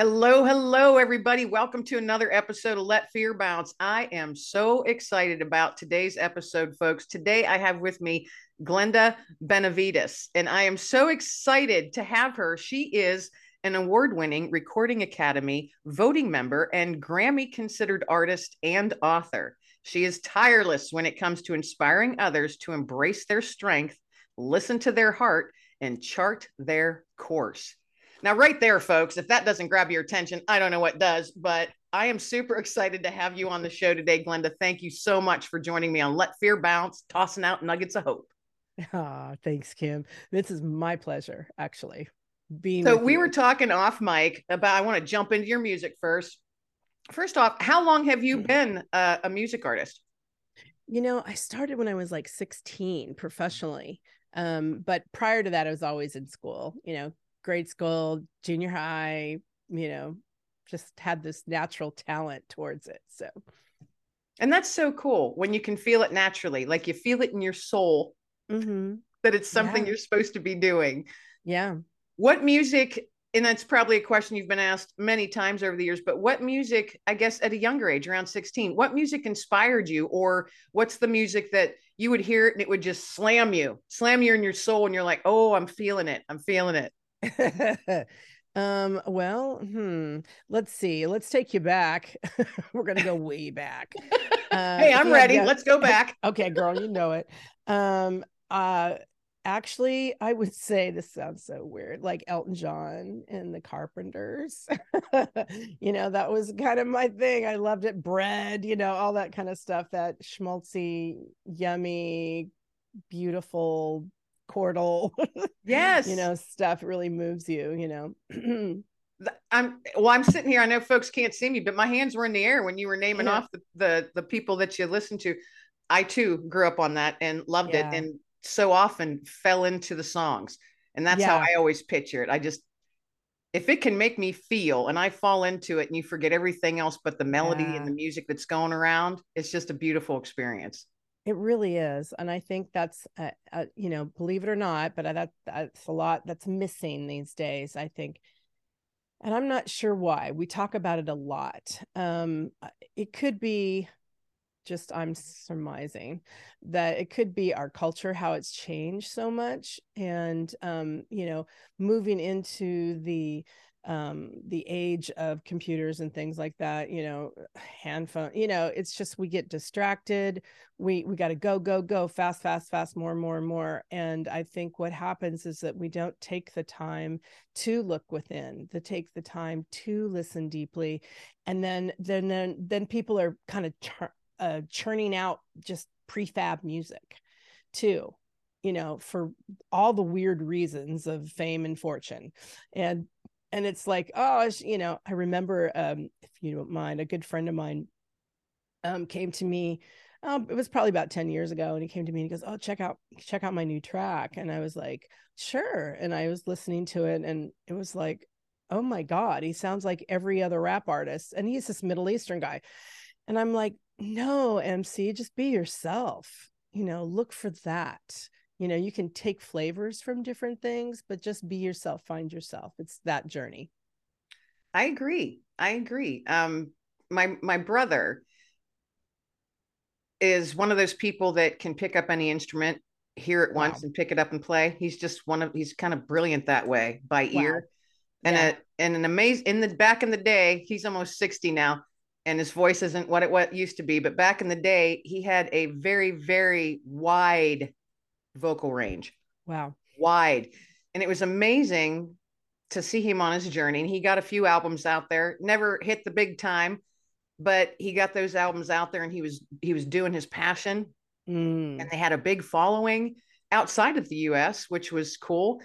Hello, hello, everybody. Welcome to another episode of Let Fear Bounce. I am so excited about today's episode, folks. Today I have with me Glenda Benavides, and I am so excited to have her. She is an award winning Recording Academy voting member and Grammy considered artist and author. She is tireless when it comes to inspiring others to embrace their strength, listen to their heart, and chart their course. Now, right there, folks, if that doesn't grab your attention, I don't know what does, but I am super excited to have you on the show today, Glenda. Thank you so much for joining me on Let Fear Bounce, tossing out nuggets of hope. Ah, thanks, Kim. This is my pleasure, actually. Being so we you. were talking off mic about. I want to jump into your music first. First off, how long have you mm. been a, a music artist? You know, I started when I was like 16 professionally. Um, but prior to that, I was always in school, you know, grade school, junior high, you know, just had this natural talent towards it. So, and that's so cool when you can feel it naturally, like you feel it in your soul mm-hmm. that it's something yeah. you're supposed to be doing. Yeah. What music, and that's probably a question you've been asked many times over the years, but what music, I guess at a younger age, around 16, what music inspired you, or what's the music that you would hear it and it would just slam you, slam you in your soul, and you're like, oh, I'm feeling it. I'm feeling it. um well hmm let's see let's take you back. We're gonna go way back. Uh, hey i'm ready. let's go back. Okay girl you know it. Um uh actually i would say this sounds so weird like elton john and the carpenters. You know that was kind of my thing. I loved it. Bread you know all that kind of stuff that schmaltzy yummy beautiful chordal yes you know stuff really moves you you know i'm well i'm sitting here i know folks can't see me but my hands were in the air when you were naming yeah. off the, the, the people that you listened to i too grew up on that and loved yeah. it and so often fell into the songs and that's yeah. how i always picture it i just if it can make me feel and i fall into it and you forget everything else but the melody and the music that's going around it's just a beautiful experience it really is, and I think that's uh, uh, you know, believe it or not, but that that's a lot that's missing these days. I think, and I'm not sure why. We talk about it a lot. Um, uh, it could be just I'm surmising that it could be our culture, how it's changed so much, and um, you know, moving into the um the age of computers and things like that you know handphone you know it's just we get distracted we we got to go go go fast fast fast more and more and more and i think what happens is that we don't take the time to look within to take the time to listen deeply and then then then then people are kind of uh, churning out just prefab music too you know for all the weird reasons of fame and fortune and and it's like oh you know i remember um if you don't mind a good friend of mine um came to me um it was probably about 10 years ago and he came to me and he goes oh check out check out my new track and i was like sure and i was listening to it and it was like oh my god he sounds like every other rap artist and he's this middle eastern guy and i'm like no mc just be yourself you know look for that you know you can take flavors from different things but just be yourself find yourself. It's that journey. I agree. I agree. Um my my brother is one of those people that can pick up any instrument hear it once and pick it up and play. He's just one of he's kind of brilliant that way by wow. ear. And yeah. a and an amazing in the back in the day he's almost 60 now and his voice isn't what it what used to be but back in the day he had a very very wide vocal range. Wow. Wide. And it was amazing to see him on his journey. And he got a few albums out there, never hit the big time, but he got those albums out there and he was he was doing his passion. Mm. And they had a big following outside of the US, which was cool.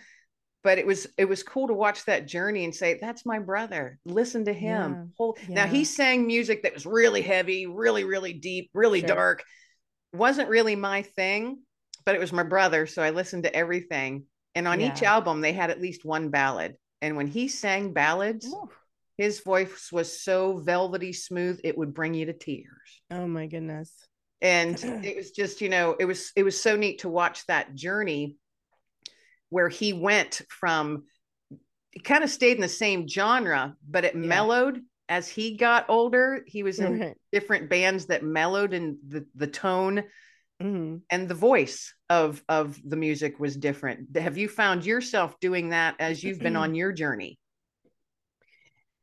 But it was it was cool to watch that journey and say, that's my brother. Listen to him. Yeah. Yeah. Now he sang music that was really heavy, really, really deep, really sure. dark. Wasn't really my thing but it was my brother, so I listened to everything. And on yeah. each album, they had at least one ballad. And when he sang ballads, Ooh. his voice was so velvety smooth, it would bring you to tears. Oh my goodness. And it was just, you know, it was it was so neat to watch that journey where he went from kind of stayed in the same genre, but it yeah. mellowed as he got older. He was in different bands that mellowed in the, the tone mm-hmm. and the voice of of the music was different. Have you found yourself doing that as you've been on your journey?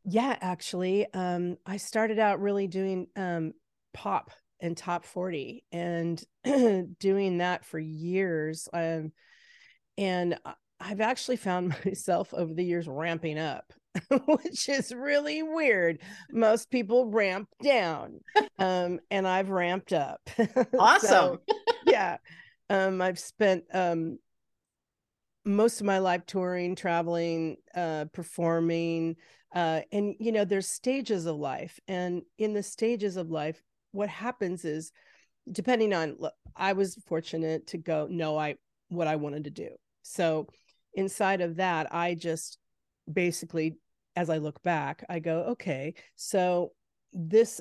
Yeah, actually, um, I started out really doing um, pop and top 40 and doing that for years. Um, and I've actually found myself over the years ramping up, which is really weird. Most people ramp down, um, and I've ramped up. Awesome. so, yeah. Um, I've spent um, most of my life touring, traveling, uh, performing. Uh, and, you know, there's stages of life. And in the stages of life, what happens is, depending on, look, I was fortunate to go know I what I wanted to do. So inside of that, I just basically, as I look back, I go, okay, so this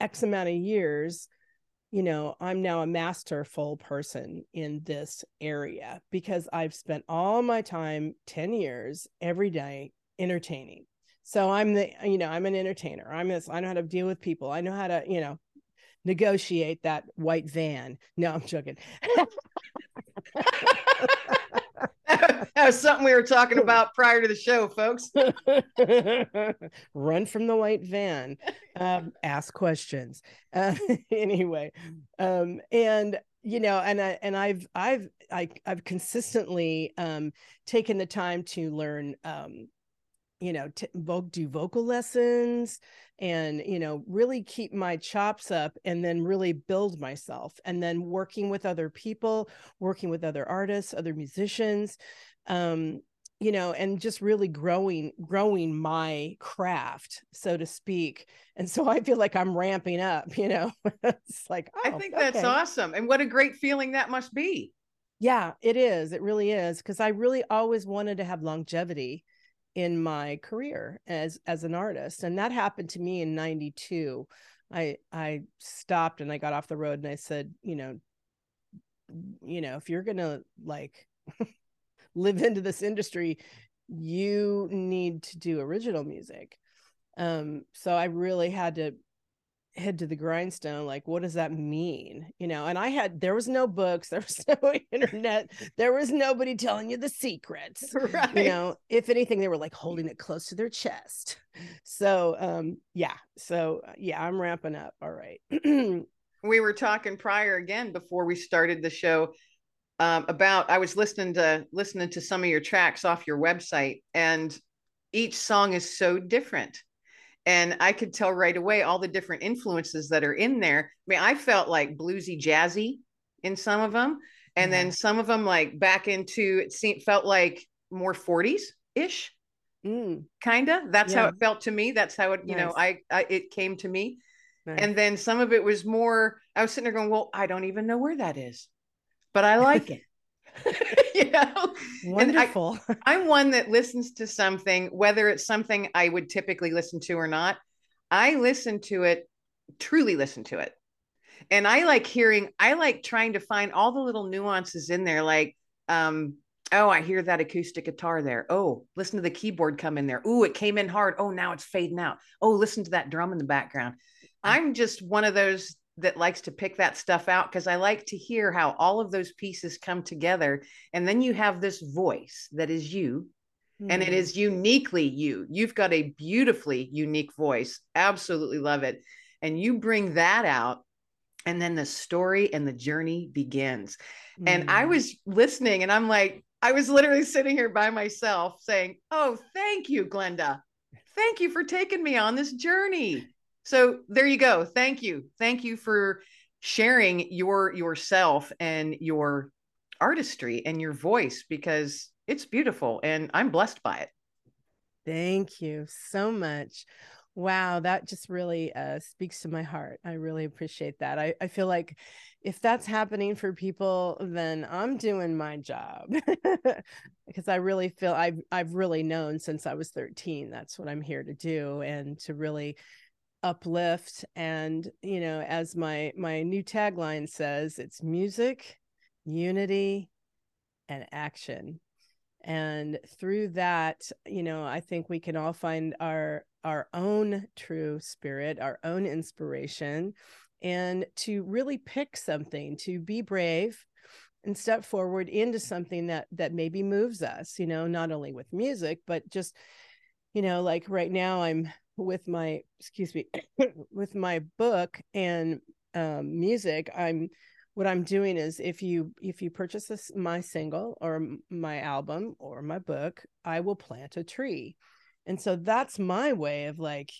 X amount of years, you know, I'm now a masterful person in this area because I've spent all my time, 10 years every day entertaining. So I'm the, you know, I'm an entertainer. I'm this, I know how to deal with people. I know how to, you know, negotiate that white van. No, I'm joking. that was something we were talking about prior to the show, folks. Run from the white van, um, ask questions. Uh, anyway, um, and you know, and I and I've I've I, I've consistently um, taken the time to learn um, you know t- do vocal lessons and you know really keep my chops up and then really build myself and then working with other people working with other artists other musicians um you know and just really growing growing my craft so to speak. And so i feel like i'm ramping up you know? It's like oh, i think that's awesome and what a great feeling that must be. Yeah it is it really is because i really always wanted to have longevity in my career as as an artist and that happened to me in 92 i i stopped and i got off the road and i said you know you know if you're gonna like live into this industry you need to do original music. Um so i really had to head to the grindstone like what does that mean? You know and i had there was no books there was no internet there was nobody telling you the secrets. Right. you know if anything they were like holding it close to their chest. So um yeah so uh, yeah i'm ramping up. All right. We were talking prior again before we started the show um, about i was listening to listening to some of your tracks off your website and each song is so different and I could tell right away all the different influences that are in there. I mean, I felt like bluesy, jazzy in some of them, and then some of them like back into it seemed felt like more 40s ish, mm. kind of. That's yeah. how it felt to me. That's how it, you nice. know, I, I it came to me. Nice. And then some of it was more. I was sitting there going, "Well, I don't even know where that is, but I like it." you know? Wonderful I, i'm one that listens to something whether it's something i would typically listen to or not i listen to it truly listen to it. And i like hearing i like trying to find all the little nuances in there like um oh i hear that acoustic guitar there. Oh listen to the keyboard come in there. Oh it came in hard. Oh now it's fading out. Oh listen to that drum in the background. I'm just one of those that likes to pick that stuff out because I like to hear how all of those pieces come together. And then you have this voice that is you, mm. and it hmm. uniquely you. You've got a beautifully unique voice. Absolutely love it. And you bring that out. And then the story and the journey begins. Mm. And I hmm. was listening and I'm like, I was literally sitting here by myself saying, Oh, thank you, Glenda. Thank you for taking me on this journey so there you go. Thank you. Thank you for sharing your yourself and your artistry and your voice because it's beautiful and i'm blessed by it. Thank you so much. Wow that just really uh, speaks to my heart. I really appreciate that. I, I feel like if that's happening for people then i'm doing my job because i really feel i've i've really known since i was 13 that's what i'm here to do and to really uplift and you know as my my new tagline says it's music unity and action. And through that you know i think we can all find our our own true spirit our own inspiration and to really pick something to be brave and step forward into something that that maybe moves us you know not only with music but just you know like right now i'm with my excuse me with my book and um, music i'm what i'm doing is if you if you purchase this my single or my album or my book i will plant a tree. And so that's my way of like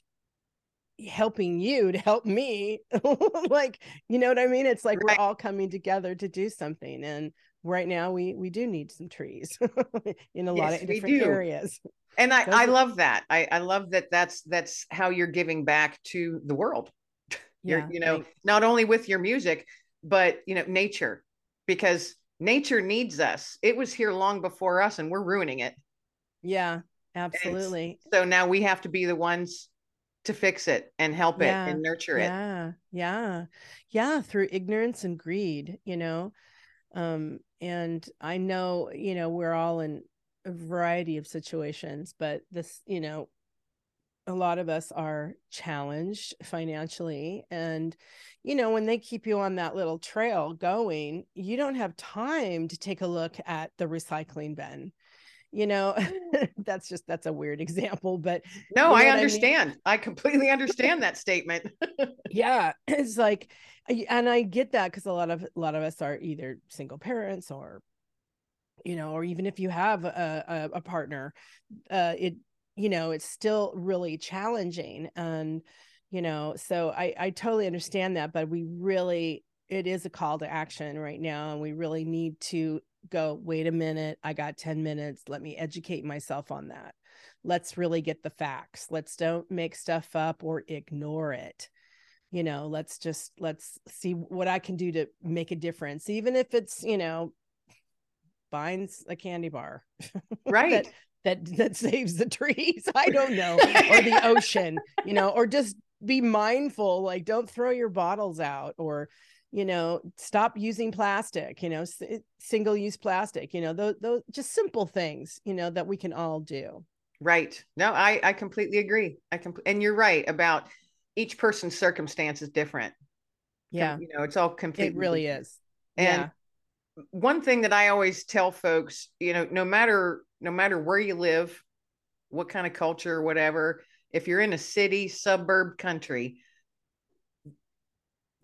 helping you to help me like you know what i mean? It's like right. we're all coming together to do something. And right now we we do need some trees in a yes, lot of different areas. And i Those i are... love that. I i love that that's that's how you're giving back to the world. You're yeah, you know right. not only with your music but you know nature because nature needs us. It was here long before us and we're ruining it. Yeah absolutely. So now we have to be the ones to fix it and help yeah, it and nurture it. yeah yeah. Yeah through ignorance and greed you know um and i know you know we're all in a variety of situations but this you know a lot of us are challenged financially and you know when they keep you on that little trail going you don't have time to take a look at the recycling bin you know that's just that's a weird example but no i understand I, mean? I, completely understand that statement. Yeah it's like and i get that because a lot of a lot of us are either single parents or you know or even if you have a, a, a partner uh it you know it's still really challenging and you know so i i totally understand that but we really it is a call to action right now and we really need to go wait a minute i got 10 minutes let me educate myself on that. Let's really get the facts. Let's don't make stuff up or ignore it. You know let's just let's see what i can do to make a difference even if it's you know buying a candy bar right. that that saves the trees i don't know or the ocean you know or just be mindful like don't throw your bottles out or you know stop using plastic you know s- eh, single use plastic you know those, those just simple things you know that we can all do. Right. No i i completely agree. I com- and you're right about each person's circumstance is different. Yeah. you know it's all completely it really different. is. And yeah. one thing that I always tell folks, you know, no matter no matter where you live, what kind of culture, whatever, if you're in a city, suburb, country,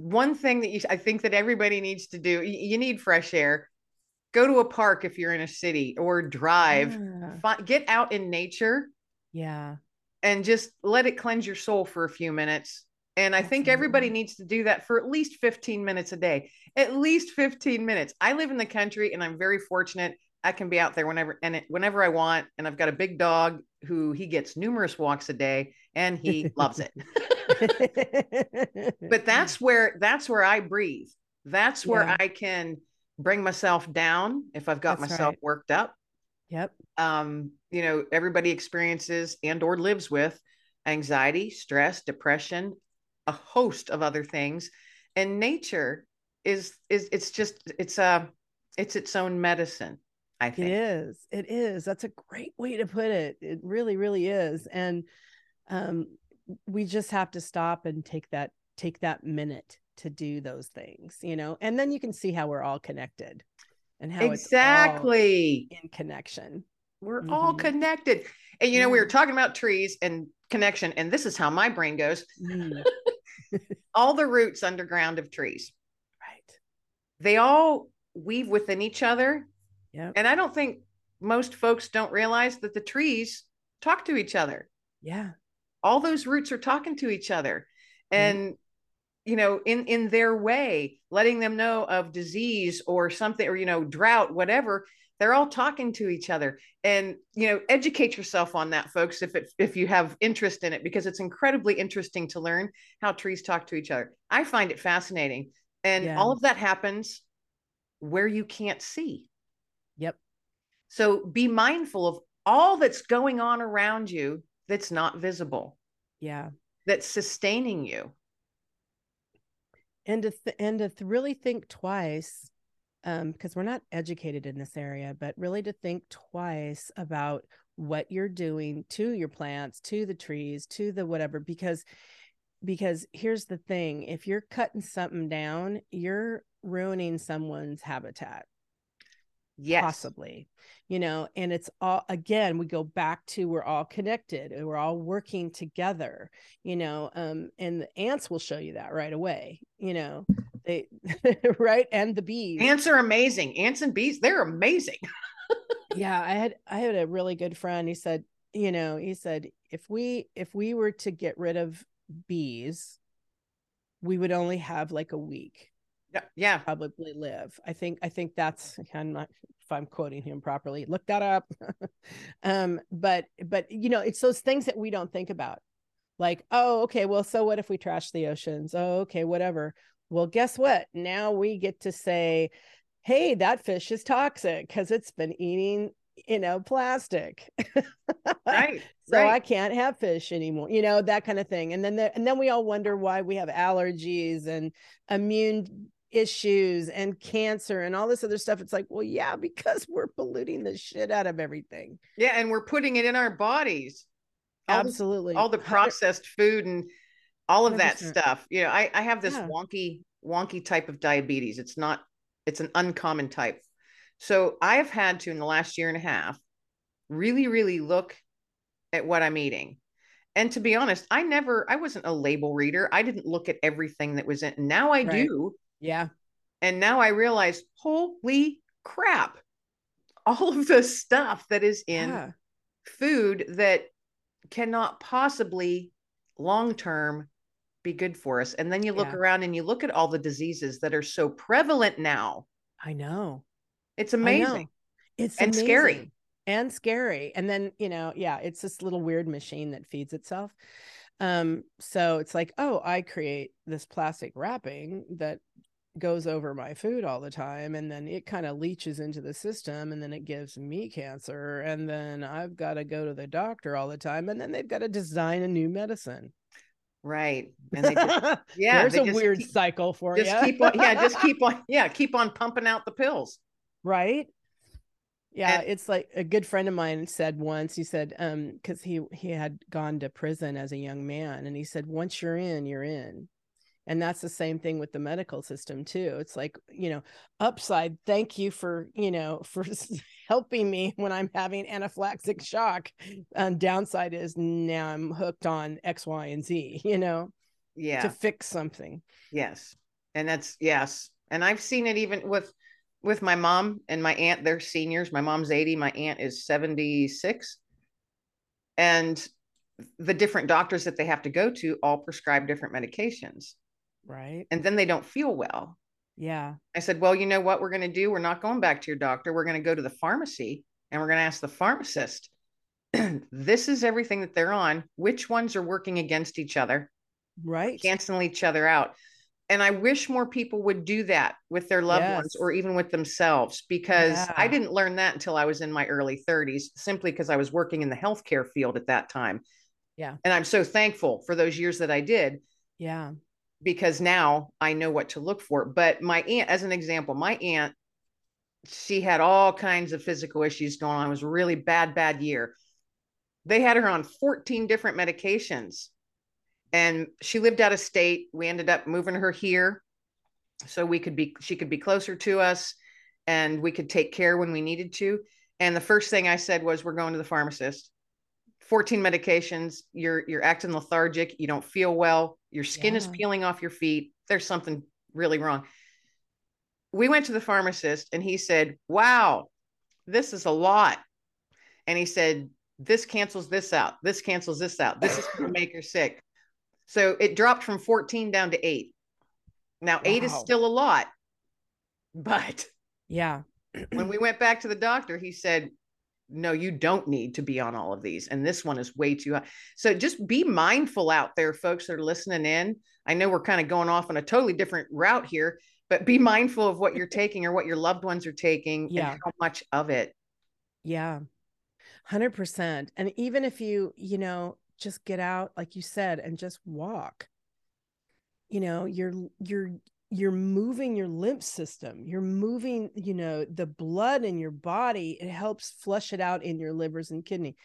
one thing that you I think that everybody needs to do, you, need fresh air. Go to a park if you're in a city or drive. Yeah. get out in nature. Yeah. And just let it cleanse your soul for a few minutes and I think everybody needs to do that for at least 15 minutes a day. At least 15 minutes. I live in the country and I'm very fortunate. I can be out there whenever and it, whenever I want. And I've got a big dog who he gets numerous walks a day and he loves it. but that's where that's where I breathe. That's where yeah. I can bring myself down if I've got that's myself right. worked up. Yep. Um, you know, everybody experiences and or lives with anxiety, stress, depression, a host of other things and nature is is it's just it's a uh, it's its own medicine i think it is it is that's a great way to put it it really really is and um we just have to stop and take that take that minute to do those things you know and then you can see how we're all connected and how exactly in connection we're mm-hmm. all connected and you know we were talking about trees and connection and this is how my brain goes mm. all the roots underground of trees. Right. They all weave within each other. Yeah. And I don't think most folks don't realize that the trees talk to each other. Yeah. All those roots are talking to each other. Mm-hmm. And you know, in in their way, letting them know of disease or something or you know, drought, whatever, they're all talking to each other. And you know educate yourself on that folks if it if you have interest in it because it's incredibly interesting to learn how trees talk to each other. I find it fascinating. And yeah. all of that happens where you can't see. Yep. So be mindful of all that's going on around you that's not visible yeah. that's sustaining you. And to th- and to th- really think twice um, because we're not educated in this area, but really to think twice about what you're doing to your plants, to the trees, to the whatever, because because here's the thing if you're cutting something down, you're ruining someone's habitat yes. possibly you know and it's all again we go back to we're all connected and we're all working together you know um and the ants will show you that right away you know they right? And the bees. Ants are amazing. Ants and bees they're amazing. Yeah i had i had a really good friend he said you know he said if we if we were to get rid of bees we would only have like a week yeah probably live. I think i think that's i'm not if i'm quoting him properly look that up. Um but but you know it's those things that we don't think about. Like oh okay well so what if we trash the oceans? Oh okay whatever. Well guess what? Now we get to say hey that fish is toxic because it's been eating you know plastic. Right so right. i can't have fish anymore you know that kind of thing. And then the, and then we all wonder why we have allergies and immune issues and cancer and all this other stuff. It's like, well, yeah, because we're polluting the shit out of everything. Yeah, and we're putting it in our bodies. All Absolutely. all the processed food and all of 100%. that stuff. You know, I, I have this yeah. wonky, wonky type of diabetes. It's not, it's an uncommon type. So I've had to in the last year and a half really, really look at what I'm eating. And to be honest, I never, I wasn't a label reader. I didn't look at everything that was in. Now I right. do yeah. And now I realize, holy crap, all of the stuff that is in yeah. food that cannot possibly long term be good for us. And then you look yeah. around and you look at all the diseases that are so prevalent now. I know. It's amazing. Know. It's and amazing. scary. And scary. And then, you know, yeah, it's this little weird machine that feeds itself. Um, so it's like, oh, I create this plastic wrapping that goes over my food all the time and then it kind of leaches into the system and then it gives me cancer and then I've got to go to the doctor all the time and then they've got to design a new medicine. Right. And they just, yeah, there's a weird keep, cycle for just you. keep on, yeah, just keep on, yeah, keep on pumping out the pills. Right. Yeah, and, it's like a good friend of mine said once. He said, um, because he he had gone to prison as a young man, and he said, once you're in, you're in and that's the same thing with the medical system too. It's like you know upside thank you for you know for helping me when i'm having anaphylactic shock. And downside is now i'm hooked on x y and z you know yeah. to fix something. Yes. And that's yes. And i've seen it even with with my mom and my aunt they're seniors. My mom's 80 my aunt is 76 and the different doctors that they have to go to all prescribe different medications Right. And then they don't feel well. Yeah. I said, well, you know what we're going to do? We're not going back to your doctor. We're going to go to the pharmacy and we're going to ask the pharmacist, this is everything that they're on. Which ones are working against each other? Right. Canceling each other out. And I wish more people would do that with their loved yes. ones or even with themselves because yeah. I didn't learn that until I was in my early 30s, simply because I was working in the healthcare field at that time. Yeah. And I'm so thankful for those years that I did. Yeah because now I know what to look for. But my aunt, as an example, my aunt, she had all kinds of physical issues going on. It was really bad, bad year. They had her on 14 different medications and she lived out of state. We ended up moving her here so we could be, she could be closer to us and we could take care when we needed to. And the first thing I said was, We're going to the pharmacist. 14 medications you're you're acting lethargic you don't feel well your skin yeah. is peeling off your feet. There's something really wrong. We went to the pharmacist and he said wow this is a lot. And he said this cancels this out. This cancels this out. This is going to make her sick. So it dropped from 14 down to 8 now wow. 8 is still a lot but yeah. when we went back to the doctor he said no, you don't need to be on all of these. And this one is way too high. So just be mindful out there, folks that are listening in. I know we're kind of going off on a totally different route here, but be mindful of what you're taking or what your loved ones are taking yeah. and how much of it. Yeah. 100%. And even if you, you know, just get out, like you said, and just walk, you know, you're, you're, you're moving your lymph system you're moving you know the blood in your body it helps flush it out in your livers and kidney.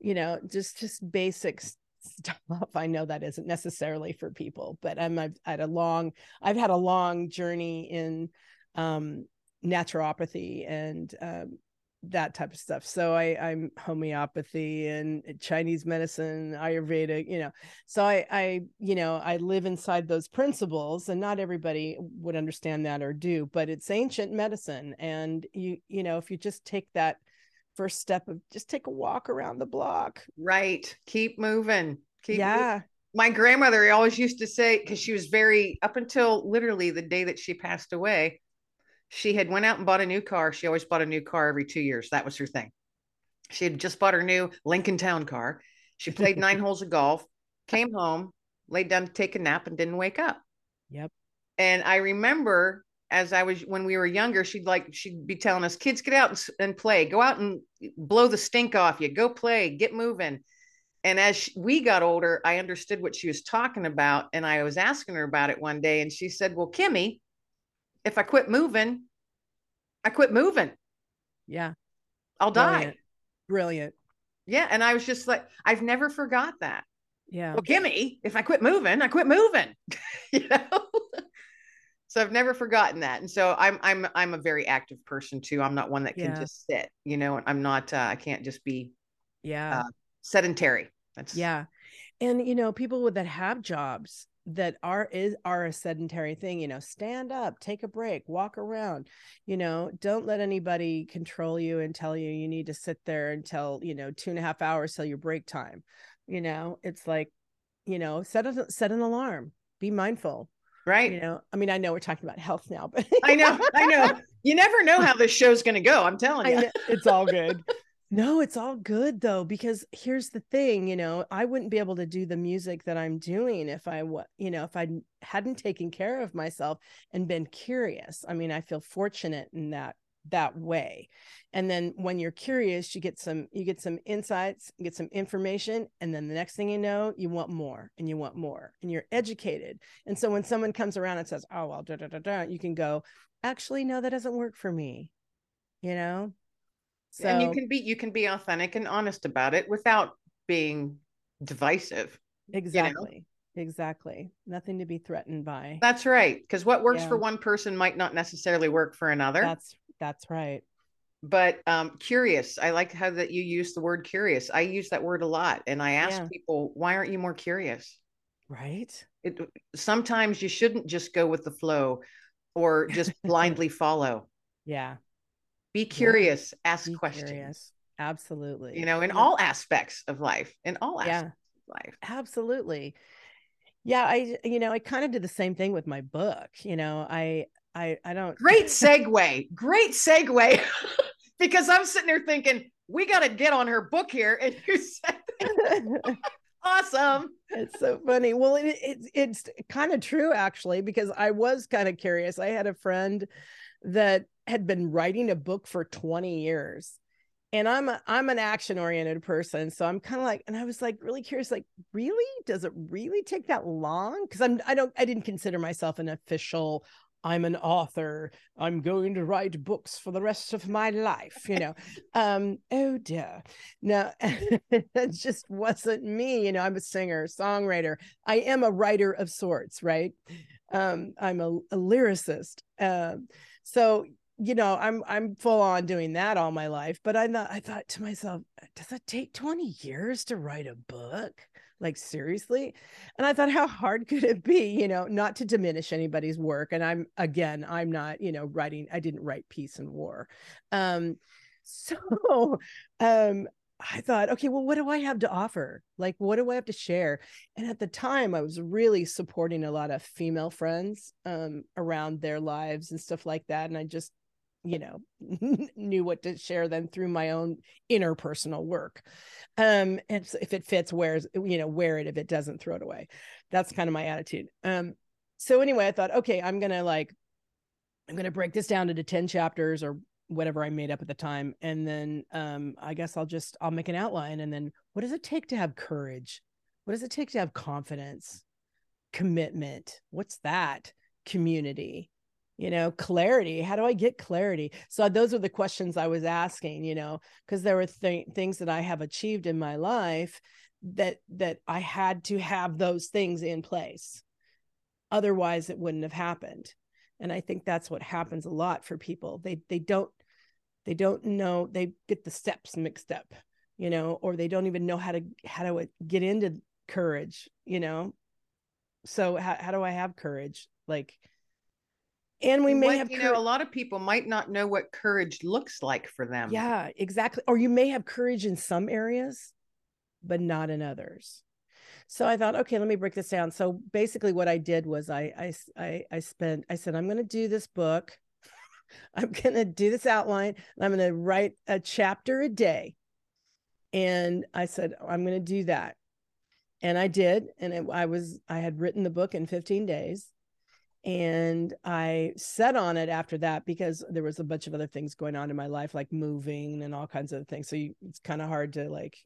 You know just just basic stuff. I know that isn't necessarily for people but i'm i've had a long i've had a long journey in um naturopathy and um that type of stuff. So I I'm homeopathy and eh, Chinese medicine, Ayurveda, you know. So I I you know, I live inside those principles and not everybody would understand that or do, but it's ancient medicine and you you know, if you just take that first step of just take a walk around the block. Right. Keep moving. Keep yeah. Moving. My grandmother always used to say cuz she was very up until literally the day that she passed away, she had went out and bought a new car. She always bought a new car every two years. That was her thing. She had just bought her new Lincoln Town car. She played nine holes of golf, came home, laid down to take a nap, and didn't wake up. Yep. And I remember as I was when we were younger, she'd like she'd be telling us, "Kids, get out and, and play. Go out and blow the stink off you. Go play. Get moving." And as we got older, I understood what she was talking about, and I was asking her about it one day, and she said, "Well, Kimmy, if I quit moving, I quit moving. Yeah. I'll Brilliant. die. Brilliant. Yeah. And I was just like, I've never forgot that. Yeah. Well, Kimmy, if I quit moving, I quit moving. you know? so I've never forgotten that. And so I'm I'm I'm a very active person too. I'm not one that can Yeah. just sit, you know, I'm not uh, I can't just be Yeah. uh, sedentary. That's yeah and you know people with that have jobs that are is are a sedentary thing you know stand up take a break walk around you know don't let anybody control you and tell you you need to sit there until you know two and a half hours till your break time you know it's like you know set a set an alarm be mindful right. you know i mean i know we're talking about health now but I know, I know. You never know how this show's gonna go. I'm telling you. it's all good. No, it's all good though, because here's the thing, you know, I wouldn't be able to do the music that I'm doing if I, you know, if I hadn't taken care of myself and been curious. I mean, I feel fortunate in that that way. And then when you're curious, you get some you get some insights, get some information, and then the next thing you know, you want more and you want more, and you're educated. And so when someone comes around and says, "Oh well," da, da, da, da, you can go, "Actually, no, that doesn't work for me," you know. So and you can be you can be authentic and honest about it without being divisive. exactly, exactly, nothing to be threatened by. That's right. Because what works Yeah. for one person might not necessarily work for another. That's that's right. but um, curious. I like how that you use the word curious. I use that word a lot, and I ask Yeah. people, "Why aren't you more curious?" Right. It, sometimes you shouldn't just go with the flow, or just blindly follow. Yeah. Be curious. Ask Be questions. curious. Absolutely. You know, in Yeah. all aspects of life. In all Yeah. of life. absolutely yeah i you know i kind of did the same thing with my book you know i i i don't Great segue. Great segue. because I'm sitting there thinking, we got to get on her book here, and you said, "Awesome." it's so funny well it, it, it's kind of true actually because i was kind of curious i had a friend that had been writing a book for 20 years. And i'm a, i'm an action oriented person so i'm kind of like and i was like really curious like really? Does it really take that long? Because i'm i don't i didn't consider myself an official i'm an author. I'm going to write books for the rest of my life you know? Um oh dear. No it just wasn't me you know? I'm a singer songwriter. I am a writer of sorts right? Um i'm a, a lyricist. Um so you know i'm i'm full on doing that all my life but i thought i thought to myself does it take 20 years to write a book? Like seriously? And i thought how hard could it be? You know not to diminish anybody's work and i'm again i'm not you know writing i didn't write peace and war. Um so um i thought okay well what do i have to offer? Like what do i have to share? And at the time i was really supporting a lot of female friends um around their lives and stuff like that and i just you know knew what to share them through my own interpersonal work. Um and so if it fits where's you know wear it. If it doesn't throw it away. That's kind of my attitude. Um so anyway i thought okay i'm gonna like i'm gonna break this down into 10 chapters or whatever i made up at the time. And then um i guess i'll just i'll make an outline. And then what does it take to have courage? What does it take to have confidence? Commitment? What's that? Community you know clarity how do i get clarity? So uh, those are the questions i was asking you know because there were th- things that i have achieved in my life that that i had to have those things in place. Otherwise it wouldn't have happened. And i think that's what happens a lot for people. They they don't they don't know they get the steps mixed up you know or they don't even know how to how to uh, get into courage you know? So how, how do i have courage? Like and we may what, have you know a lot of people might not know what courage looks like for them. Yeah exactly. Or you may have courage in some areas but not in others. So i thought okay let me break this down. So basically what i did was i i i, I spent i said i'm going to do this book. I'm going to do this outline and i'm going to write a chapter a day. And i said i'm going to do that. And i did and it, i was i had written the book in 15 days and i set on it after that because there was a bunch of other things going on in my life like moving and all kinds of things. So you, it's kind of hard to like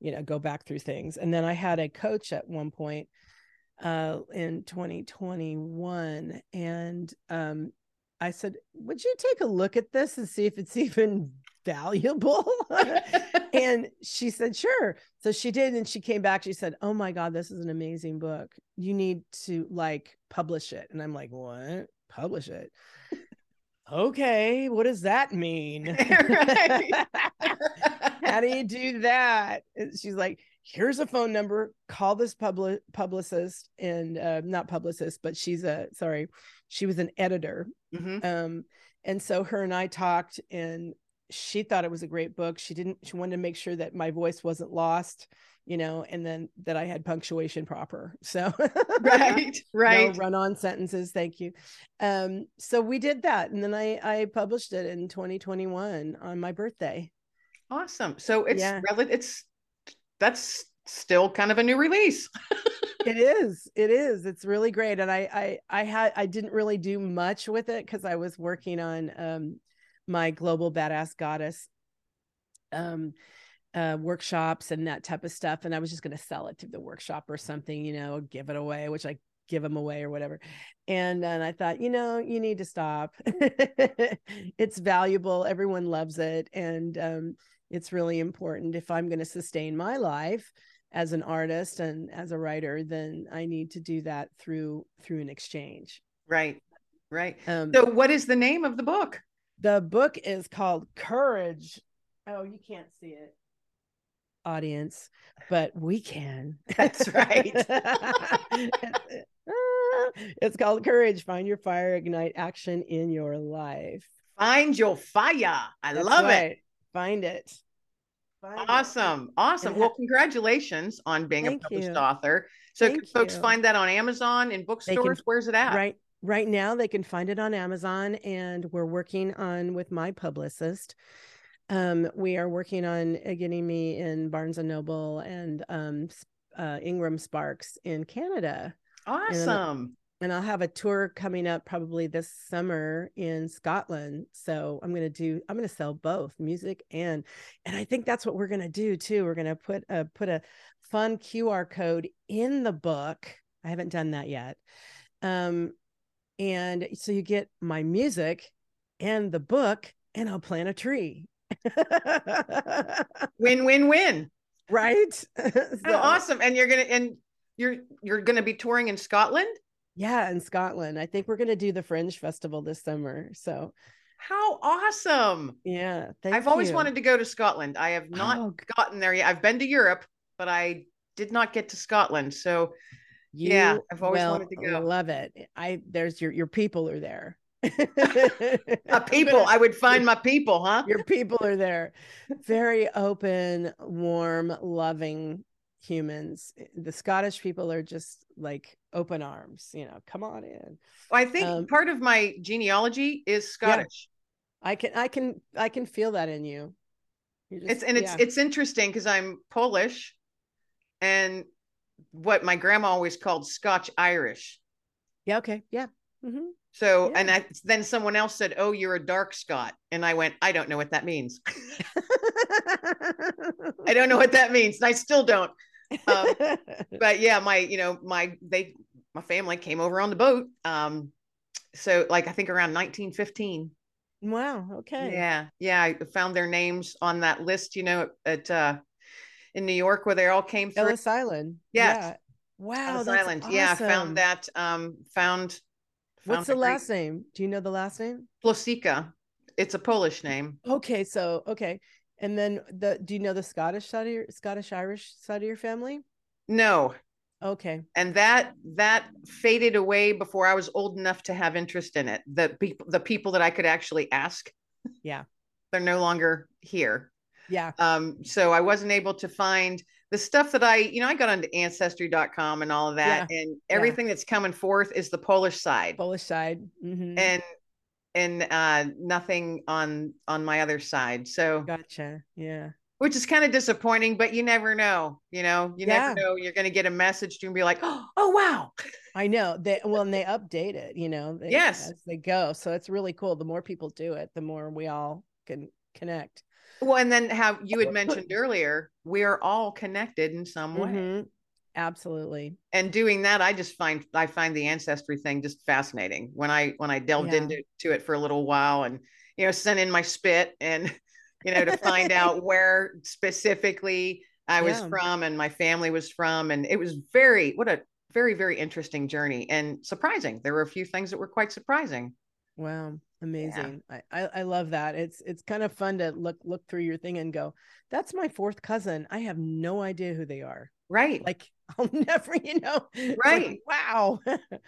you know go back through things. And then i had a coach at one point uh in 2021 and um i said would you take a look at this and see if it's even valuable. And she said sure. So she did and she came back she said oh my god this is an amazing book. You need to like publish it. And i'm like what? Publish it? Okay what does that mean? How do you do that? And she's like here's a phone number. Call this public publicist and uh, not publicist but she's a sorry she was an editor. Mm-hmm. um and so her and i talked and she thought it was a great book. She didn't, she wanted to make sure that my voice wasn't lost, you know, and then that I had punctuation proper. So, right, right. No run on sentences. Thank you. Um, so we did that. And then I, I published it in 2021 on my birthday. Awesome. So it's, yeah. it's, that's still kind of a new release. it is. It is. It's really great. And I, I, I had, I didn't really do much with it because I was working on, um, my global badass goddess um uh workshops and that type of stuff and i was just going to sell it to the workshop or something you know give it away which i give them away or whatever. And then i thought you know you need to stop. It's valuable. Everyone loves it. And um, it's really important. If i'm going to sustain my life as an artist and as a writer then i need to do that through through an exchange. Right. Right. Um, so what is the name of the book the book is called Courage. Oh, you can't see it, audience, but we can. That's right. it's called Courage. Find your fire, ignite action in your life. Find your fire. I That's love right. it. Find it. Find awesome. It. Awesome. well, congratulations on being a published you. author. So, Thank can folks you. find that on Amazon in bookstores? Can, Where's it at? Right right now they can find it on Amazon and we're working on with my publicist. Um, we are working on uh, getting me in Barnes and Noble and um, uh, Ingram Sparks in Canada. Awesome. And, and I'll have a tour coming up probably this summer in Scotland. So I'm going to do, I'm going to sell both music and, and I think that's what we're going to do too. We're going to put a, put a fun QR code in the book. I haven't done that yet. Um, and so you get my music and the book, and I'll plant a tree. win, win, win. Right. Oh, so, awesome. And you're gonna and you're you're gonna be touring in Scotland? Yeah, in Scotland. I think we're gonna do the Fringe Festival this summer. So how awesome. Yeah. I've you. always wanted to go to Scotland. I have not oh. gotten there yet. I've been to Europe, but I did not get to Scotland. So you yeah, I've always wanted to go. Love it. I there's your your people are there. a people. I would find my people, huh? Your people are there. Very open, warm, loving humans. The Scottish people are just like open arms, you know, come on in. Well, I think um, part of my genealogy is Scottish. Yeah, I can I can I can feel that in you. Just, it's and it's yeah. it's interesting because I'm Polish and what my grandma always called Scotch Irish. Yeah. Okay. Yeah. Mm-hmm. So, yeah. and I, then someone else said, "Oh, you're a dark Scot," and I went, "I don't know what that means. I don't know what that means, and I still don't." Um, but yeah, my, you know, my they, my family came over on the boat, um, so like I think around 1915. Wow. Okay. Yeah. Yeah. I found their names on that list, you know, at uh in New York where they all came through. Ellis Island. Yes. Yeah. Wow. Ellis Island. Yeah, found that um found, What's the great- last name? Do you know the last name? Plosika. It's a Polish name. Okay, so okay, and then the do you know the Scottish side of your Scottish Irish side of your family? No. Okay, And that that faded away before I was old enough to have interest in it. The people the people that I could actually ask. Yeah. They're no longer here. Yeah, Um, so I wasn't able to find the stuff that I, you know, I got onto ancestry.com and all of that, and everything that's coming forth is the Polish side. Polish side. Mhm. and and uh nothing on on my other side so Gotcha. Yeah. which is kind of disappointing but you never know you know you Yeah. never know you're going to get a message to and be like oh, oh wow I know they well, and they update it, you know, they, Yes. as they go. So it's really cool. The more people do it, the more we all can connect. Well and then how you had mentioned earlier we are all connected in some way Mhm. Absolutely. and doing that i just find i find the ancestry thing just fascinating when i when i delved Yeah. into to it for a little while and you know sent in my spit and you know to find out where specifically i was Yeah. from and my family was from and it was very what a very very interesting journey and surprising there were a few things that were quite surprising Wow, amazing. I, I I love that. It's it's kind of fun to look look through your thing and go, that's my fourth cousin. I have no idea who they are. right Like I'll never, you know. it's like, Right. wow.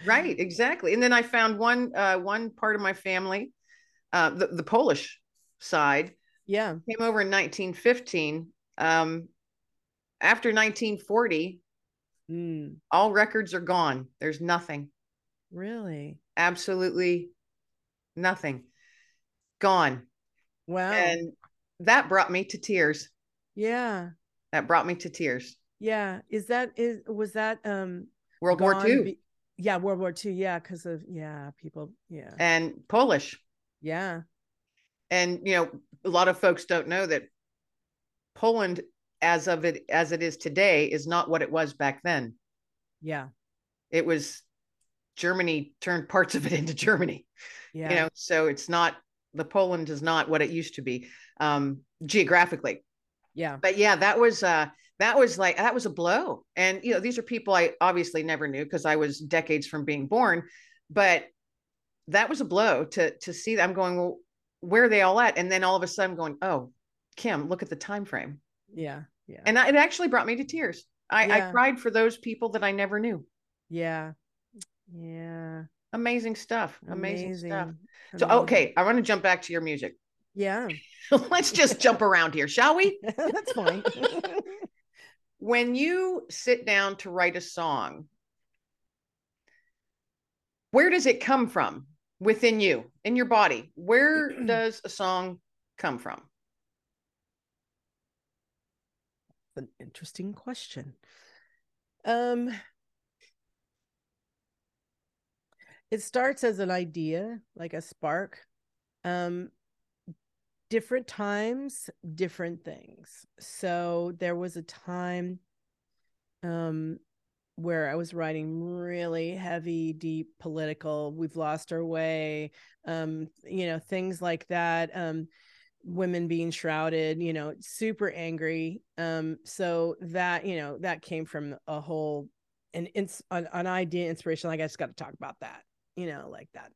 right exactly and then i found one uh one part of my family uh the, the polish side yeah. came over in 1915 um after 1940 Mm, all records are gone there's nothing really? absolutely nothing gone Wow. and that brought me to tears yeah. that brought me to tears Yeah. Is that is was that um world war ii be- yeah, World War II. Yeah, because of yeah, people. Yeah. and polish Yeah. and you know a lot of folks don't know that poland as of it as it is today is not what it was back then Yeah. it was germany turned parts of it into germany Yeah. you know so it's not the poland is not what it used to be um geographically yeah. but yeah that was uh that was like that was a blow and you know these are people i obviously never knew because i was decades from being born but that was a blow to to see that i'm going well where are they all at and then all of a sudden going oh kim look at the time frame Yeah. Yeah. and I, it actually brought me to tears I, I cried for those people that i never knew yeah. Yeah. amazing stuff amazing, Amazing. stuff so Amazing. okay i want to jump back to your music Yeah. let's just jump around here shall we That's fine. when you sit down to write a song, where does it come from within you, in your body? Where does a song come from? an interesting question. Um it starts as an idea, like a spark. Um different times, different things. So there was a time um where I was writing really heavy, deep political, we've lost our way, um, you know, things like that. Um, women being shrouded, you know, super angry. Um, so that, you know, that came from a whole an an idea, inspiration. Like I just got to talk about that, you know, like that.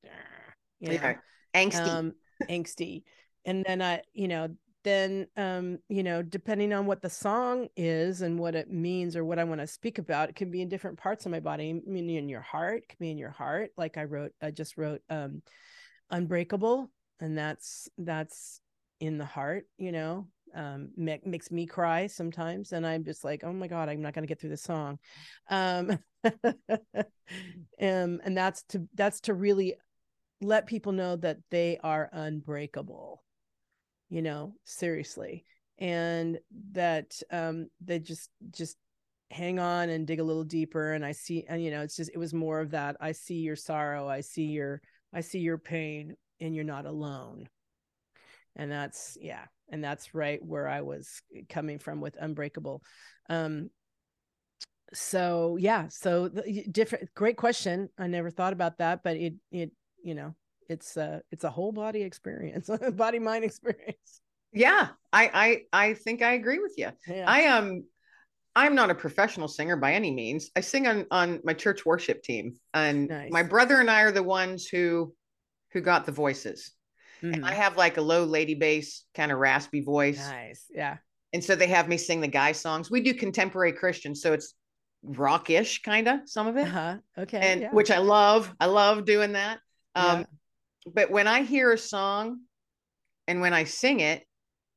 You know? Yeah. Angsty. um angsty and then i you know then um you know depending on what the song is and what it means or what i want to speak about it can be in different parts of my body I mean in your heart it can be in your heart like i wrote i just wrote um unbreakable and that's that's in the heart you know um make, makes me cry sometimes and i'm just like oh my god i'm not going to get through the song. Um um and that's to that's to really let people know that they are unbreakable you know seriously and that um they just just hang on and dig a little deeper and i see and you know it's just it was more of that i see your sorrow i see your i see your pain and you're not alone and that's yeah and that's right where i was coming from with unbreakable um so yeah so the, different great question i never thought about that but it it you know, it's a it's a whole body experience, body mind experience. Yeah, I I I think I agree with you. Yeah. I am um, I'm not a professional singer by any means. I sing on on my church worship team, and Nice. my brother and I are the ones who who got the voices. And Mhm. I have like a low lady bass, kind of raspy voice, Nice. Yeah. and so they have me sing the guy songs. We do contemporary Christian, so it's rockish kind of some of it, Uh-huh. Okay. and yeah. which I love. I love doing that. Um, Yeah. But when I hear a song, and when I sing it,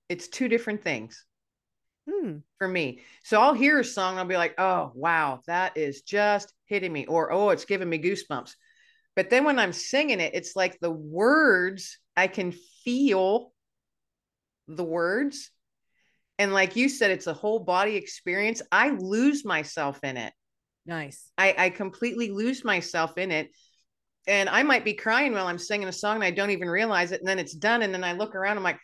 it's two different things. Hmm. for me. So I'll hear a song and I'll be like, oh, wow, that is just hitting me, or oh, it's giving me goosebumps. But then when I'm singing it, it's like the words, I can feel the words. And like you said, it's a whole body experience. I lose myself in it. Nice. I, I completely lose myself in it. And I might be crying while I'm singing a song and I don't even realize it. And then it's done. And then I look around, I'm like,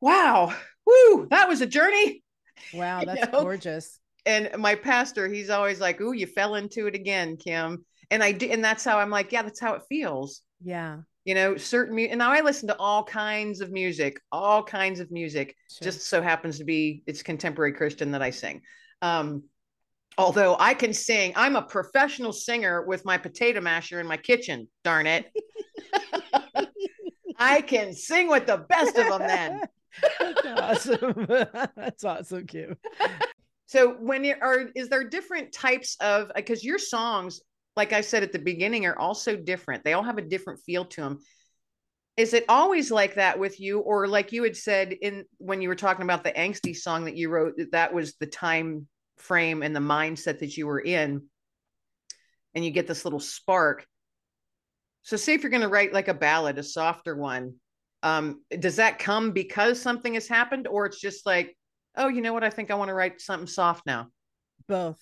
wow, whoo, that was a journey Wow, You that's know? gorgeous. and my pastor, he's always like, "Ooh, you fell into it again, Kim." And I did, and that's how I'm like, "Yeah, that's how it feels." Yeah. You know, certain music. And now I listen to all kinds of music, all kinds of music. Sure. Just so happens to be it's contemporary Christian that I sing. Um, although I can sing, I'm a professional singer with my potato masher in my kitchen. Darn it, I can sing with the best of them. Then. That's awesome. That's awesome, Kim. So when you are, is there different types of because your songs, like I said at the beginning, are also different. They all have a different feel to them. Is it always like that with you, or like you had said in when you were talking about the angsty song that you wrote, that that was the time frame and the mindset that you were in, and you get this little spark. So, say if you're going to write like a ballad, a softer one, um, does that come because something has happened, or it's just like, oh, you know what? I think I want to write something soft now. Both.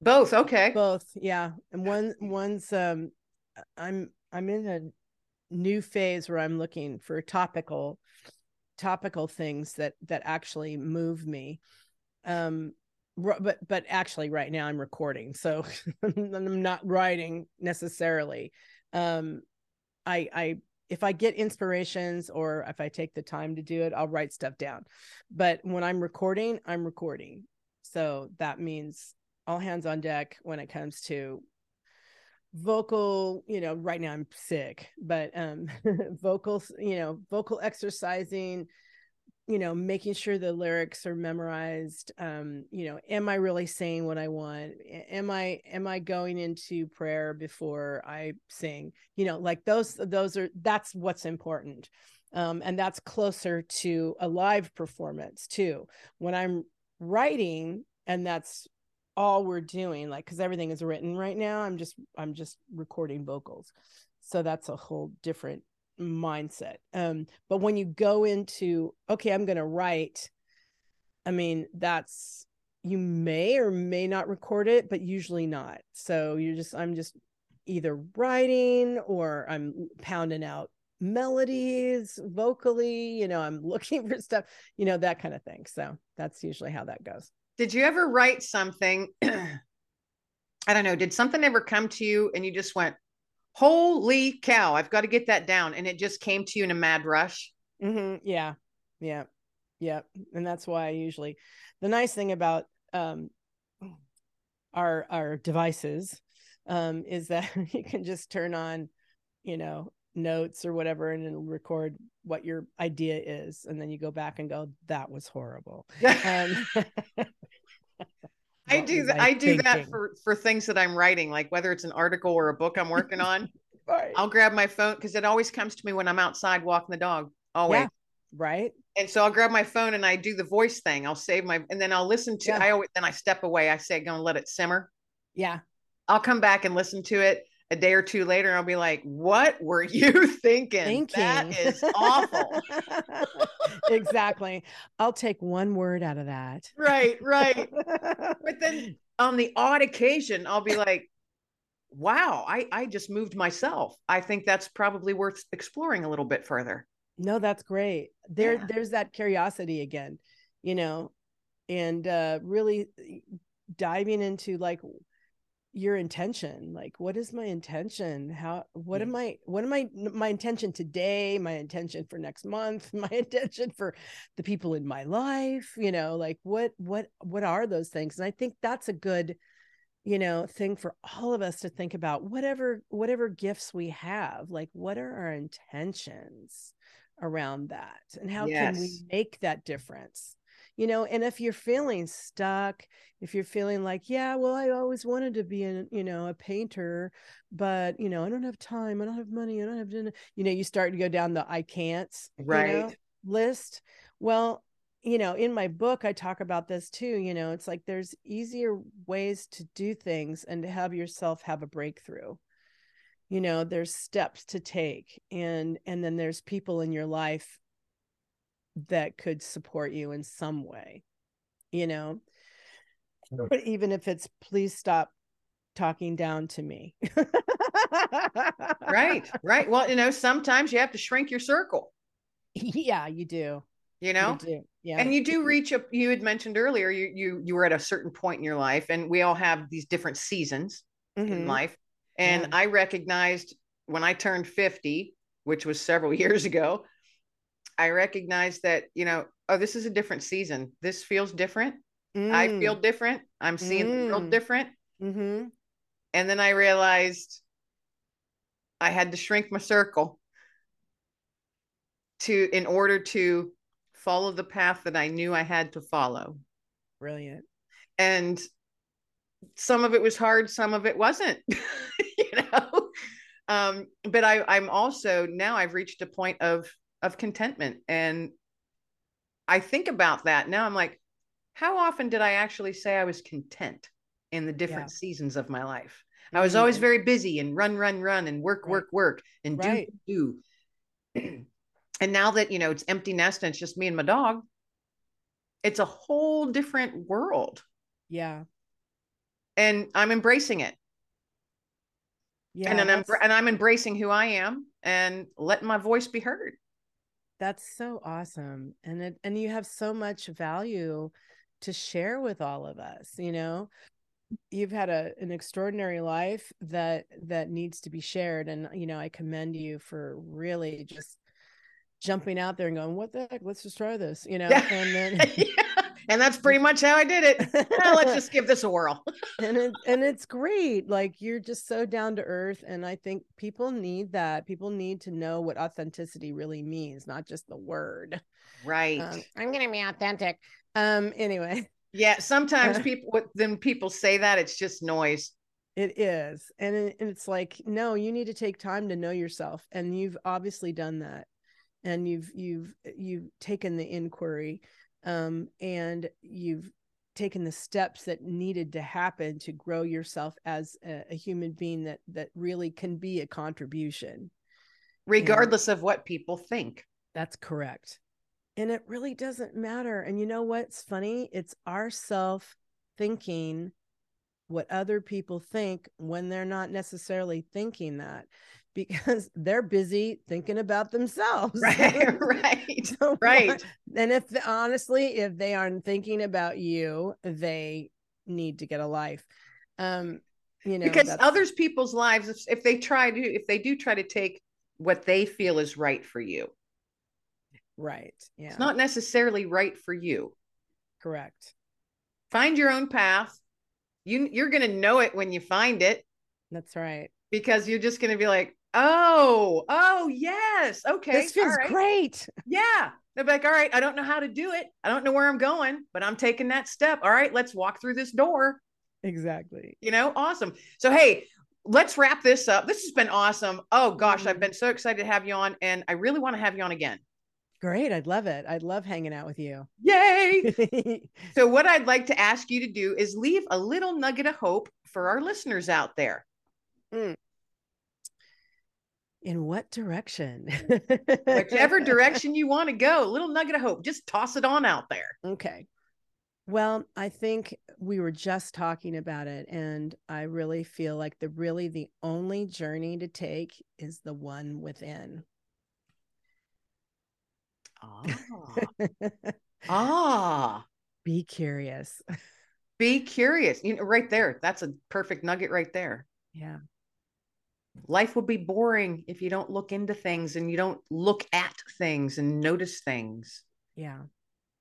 Both. Okay. Both. Yeah. And one one's um I'm I'm in a new phase where I'm looking for topical topical things that that actually move me. Um but but actually right now I'm recording. So I'm not writing necessarily. Um I I if I get inspirations or if I take the time to do it, I'll write stuff down. But when I'm recording, I'm recording. So that means all hands on deck when it comes to vocal you know right now i'm sick but um vocals you know vocal exercising you know making sure the lyrics are memorized um you know am i really saying what i want? Am i am i going into prayer before i sing? You know like those those are that's what's important. Um and that's closer to a live performance too. When i'm writing and that's all we're doing like because everything is written right now i'm just i'm just recording vocals. So that's a whole different mindset. Um but when you go into okay i'm going to write i mean that's you may or may not record it but usually not. So you're just i'm just either writing or i'm pounding out melodies vocally you know i'm looking for stuff you know that kind of thing. So that's usually how that goes Did you ever write something? I don't know. Did something ever come to you and you just went, "Holy cow! I've got to get that down," and it just came to you in a mad rush? hmm Yeah, yeah, yeah, and that's why I usually the nice thing about um our our devices um is that you can just turn on, you know, notes or whatever, and it'll record what your idea is, and then you go back and go, "That was horrible." Um, I do that. I do that for for things that I'm writing, like whether it's an article or a book I'm working on. Right. I'll grab my phone because it always comes to me when I'm outside walking the dog. Always. Yeah. right. And so I'll grab my phone and I do the voice thing. I'll save my and then I'll listen to. Yeah. I always then I step away. I say, "Go and let it simmer." Yeah. I'll come back and listen to it a day or two later. I'll be like, "What were you thinking? Thinking That is awful." exactly. I'll take one word out of that. right, right. But then on the odd occasion, I'll be like, "Wow, I I just moved myself. I think that's probably worth exploring a little bit further." no, that's great. There, Yeah. there's that curiosity again, you know, and uh really diving into like your intention? Like what is my intention? How what am i what am i my intention today my intention for next month my intention for the people in my life you know like what what what are those things? And i think that's a good you know thing for all of us to think about whatever whatever gifts we have like what are our intentions around that? And how can we make that difference you know and if you're feeling stuck if you're feeling like yeah well i always wanted to be a you know a painter but you know i don't have time i don't have money i don't have dinner you know you start to go down the i can'ts you know, Right. list well you know in my book i talk about this too you know it's like there's easier ways to do things and to have yourself have a breakthrough you know there's steps to take and and then there's people in your life that could support you in some way you know but even if it's please stop talking down to me Right. Right. Well, you know, sometimes you have to shrink your circle, yeah you do you know? you do yeah and you do reach up you had mentioned earlier you you you were at a certain point in your life and we all have these different seasons in Mhm. life and Yeah. i recognized when i turned 50 which was several years ago i recognized that you know oh this is a different season. This feels different. I feel different. I'm seeing the world Mm. different. Mm-hmm. and then i realized i had to shrink my circle to in order to follow the path that i knew i had to follow. Brilliant. And some of it was hard some of it wasn't you know? Um but i i'm also now i've reached a point of of contentment and i think about that now i'm like how often did i actually say i was content in the different seasons of my life i was always mm-hmm. very busy and run run run and work Right. work work and do Right. do do. and now that you know it's empty nest and it's just me and my dog it's a whole different world yeah and i'm embracing it yeah and then I'm and I'm embracing who I am and letting my voice be heard. That's so awesome. And it and you have so much value to share with all of us, you know. You've had a an extraordinary life that that needs to be shared and you know, I commend you for really just jumping out there and going, "What the heck? Let's just try this." You know, Yeah. and then Yeah. And that's pretty much how I did it. Well, let's just give this a whirl. and it, and it's great like you're just so down to earth and i think people need that people need to know what authenticity really means not just the word Right. um, i'm gonna be authentic um anyway yeah. Sometimes people when people say that it's just noise. it is and, and it's like no you need to take time to know yourself and you've obviously done that and you've you've you've taken the inquiry um and you've taken the steps that needed to happen to grow yourself as a, a human being that that really can be a contribution. Regardless of what people think. that's correct. And it really doesn't matter. And you know what's funny? It's our self thinking what other people think when they're not necessarily thinking that because they're busy thinking about themselves Right. right. Right. and if honestly if they aren't thinking about you they need to get a life um you know because others people's lives, if, if they try to, if they do try to take what they feel is right for you, right yeah it's not necessarily right for you. correct Find your own path. You you're gonna know it when you find it. that's right because you're just going to be like, oh, oh, yes. Okay. this feels right. great Yeah. They're like, all right, I don't know how to do it. I don't know where I'm going, but I'm taking that step. All right, let's walk through this door. exactly You know, awesome. So, hey, let's wrap this up. This has been awesome. Oh, gosh, I've Mhm. been so excited to have you on, and I really want to have you on again. great i'd love it i'd love hanging out with you Yay. so, what I'd like to ask you to do is leave a little nugget of hope for our listeners out there. In what direction Whichever direction you want to go, a little nugget of hope, just toss it on out there. Okay. Well, I think we were just talking about it, and I really feel like the really the only journey to take is the one within. Ah. Ah. Be curious. Be curious. You know, right there. That's a perfect nugget right there. Yeah. Life would be boring if you don't look into things and you don't look at things and notice things. Yeah.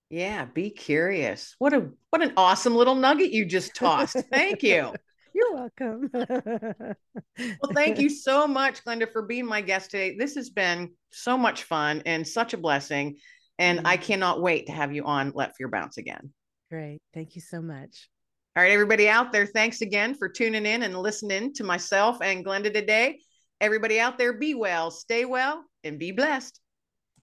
Yeah, be curious. What a what an awesome little nugget you just tossed. Thank you. You're welcome. well, thank you so much, Glenda, for being my guest today. This has been so much fun and such a blessing. And mm-hmm. I cannot wait to have you on Let Fear Bounce again. Great. Thank you so much. All right, everybody out there, thanks again for tuning in and listening to myself and Glenda today. Everybody out there, be well, stay well, and be blessed.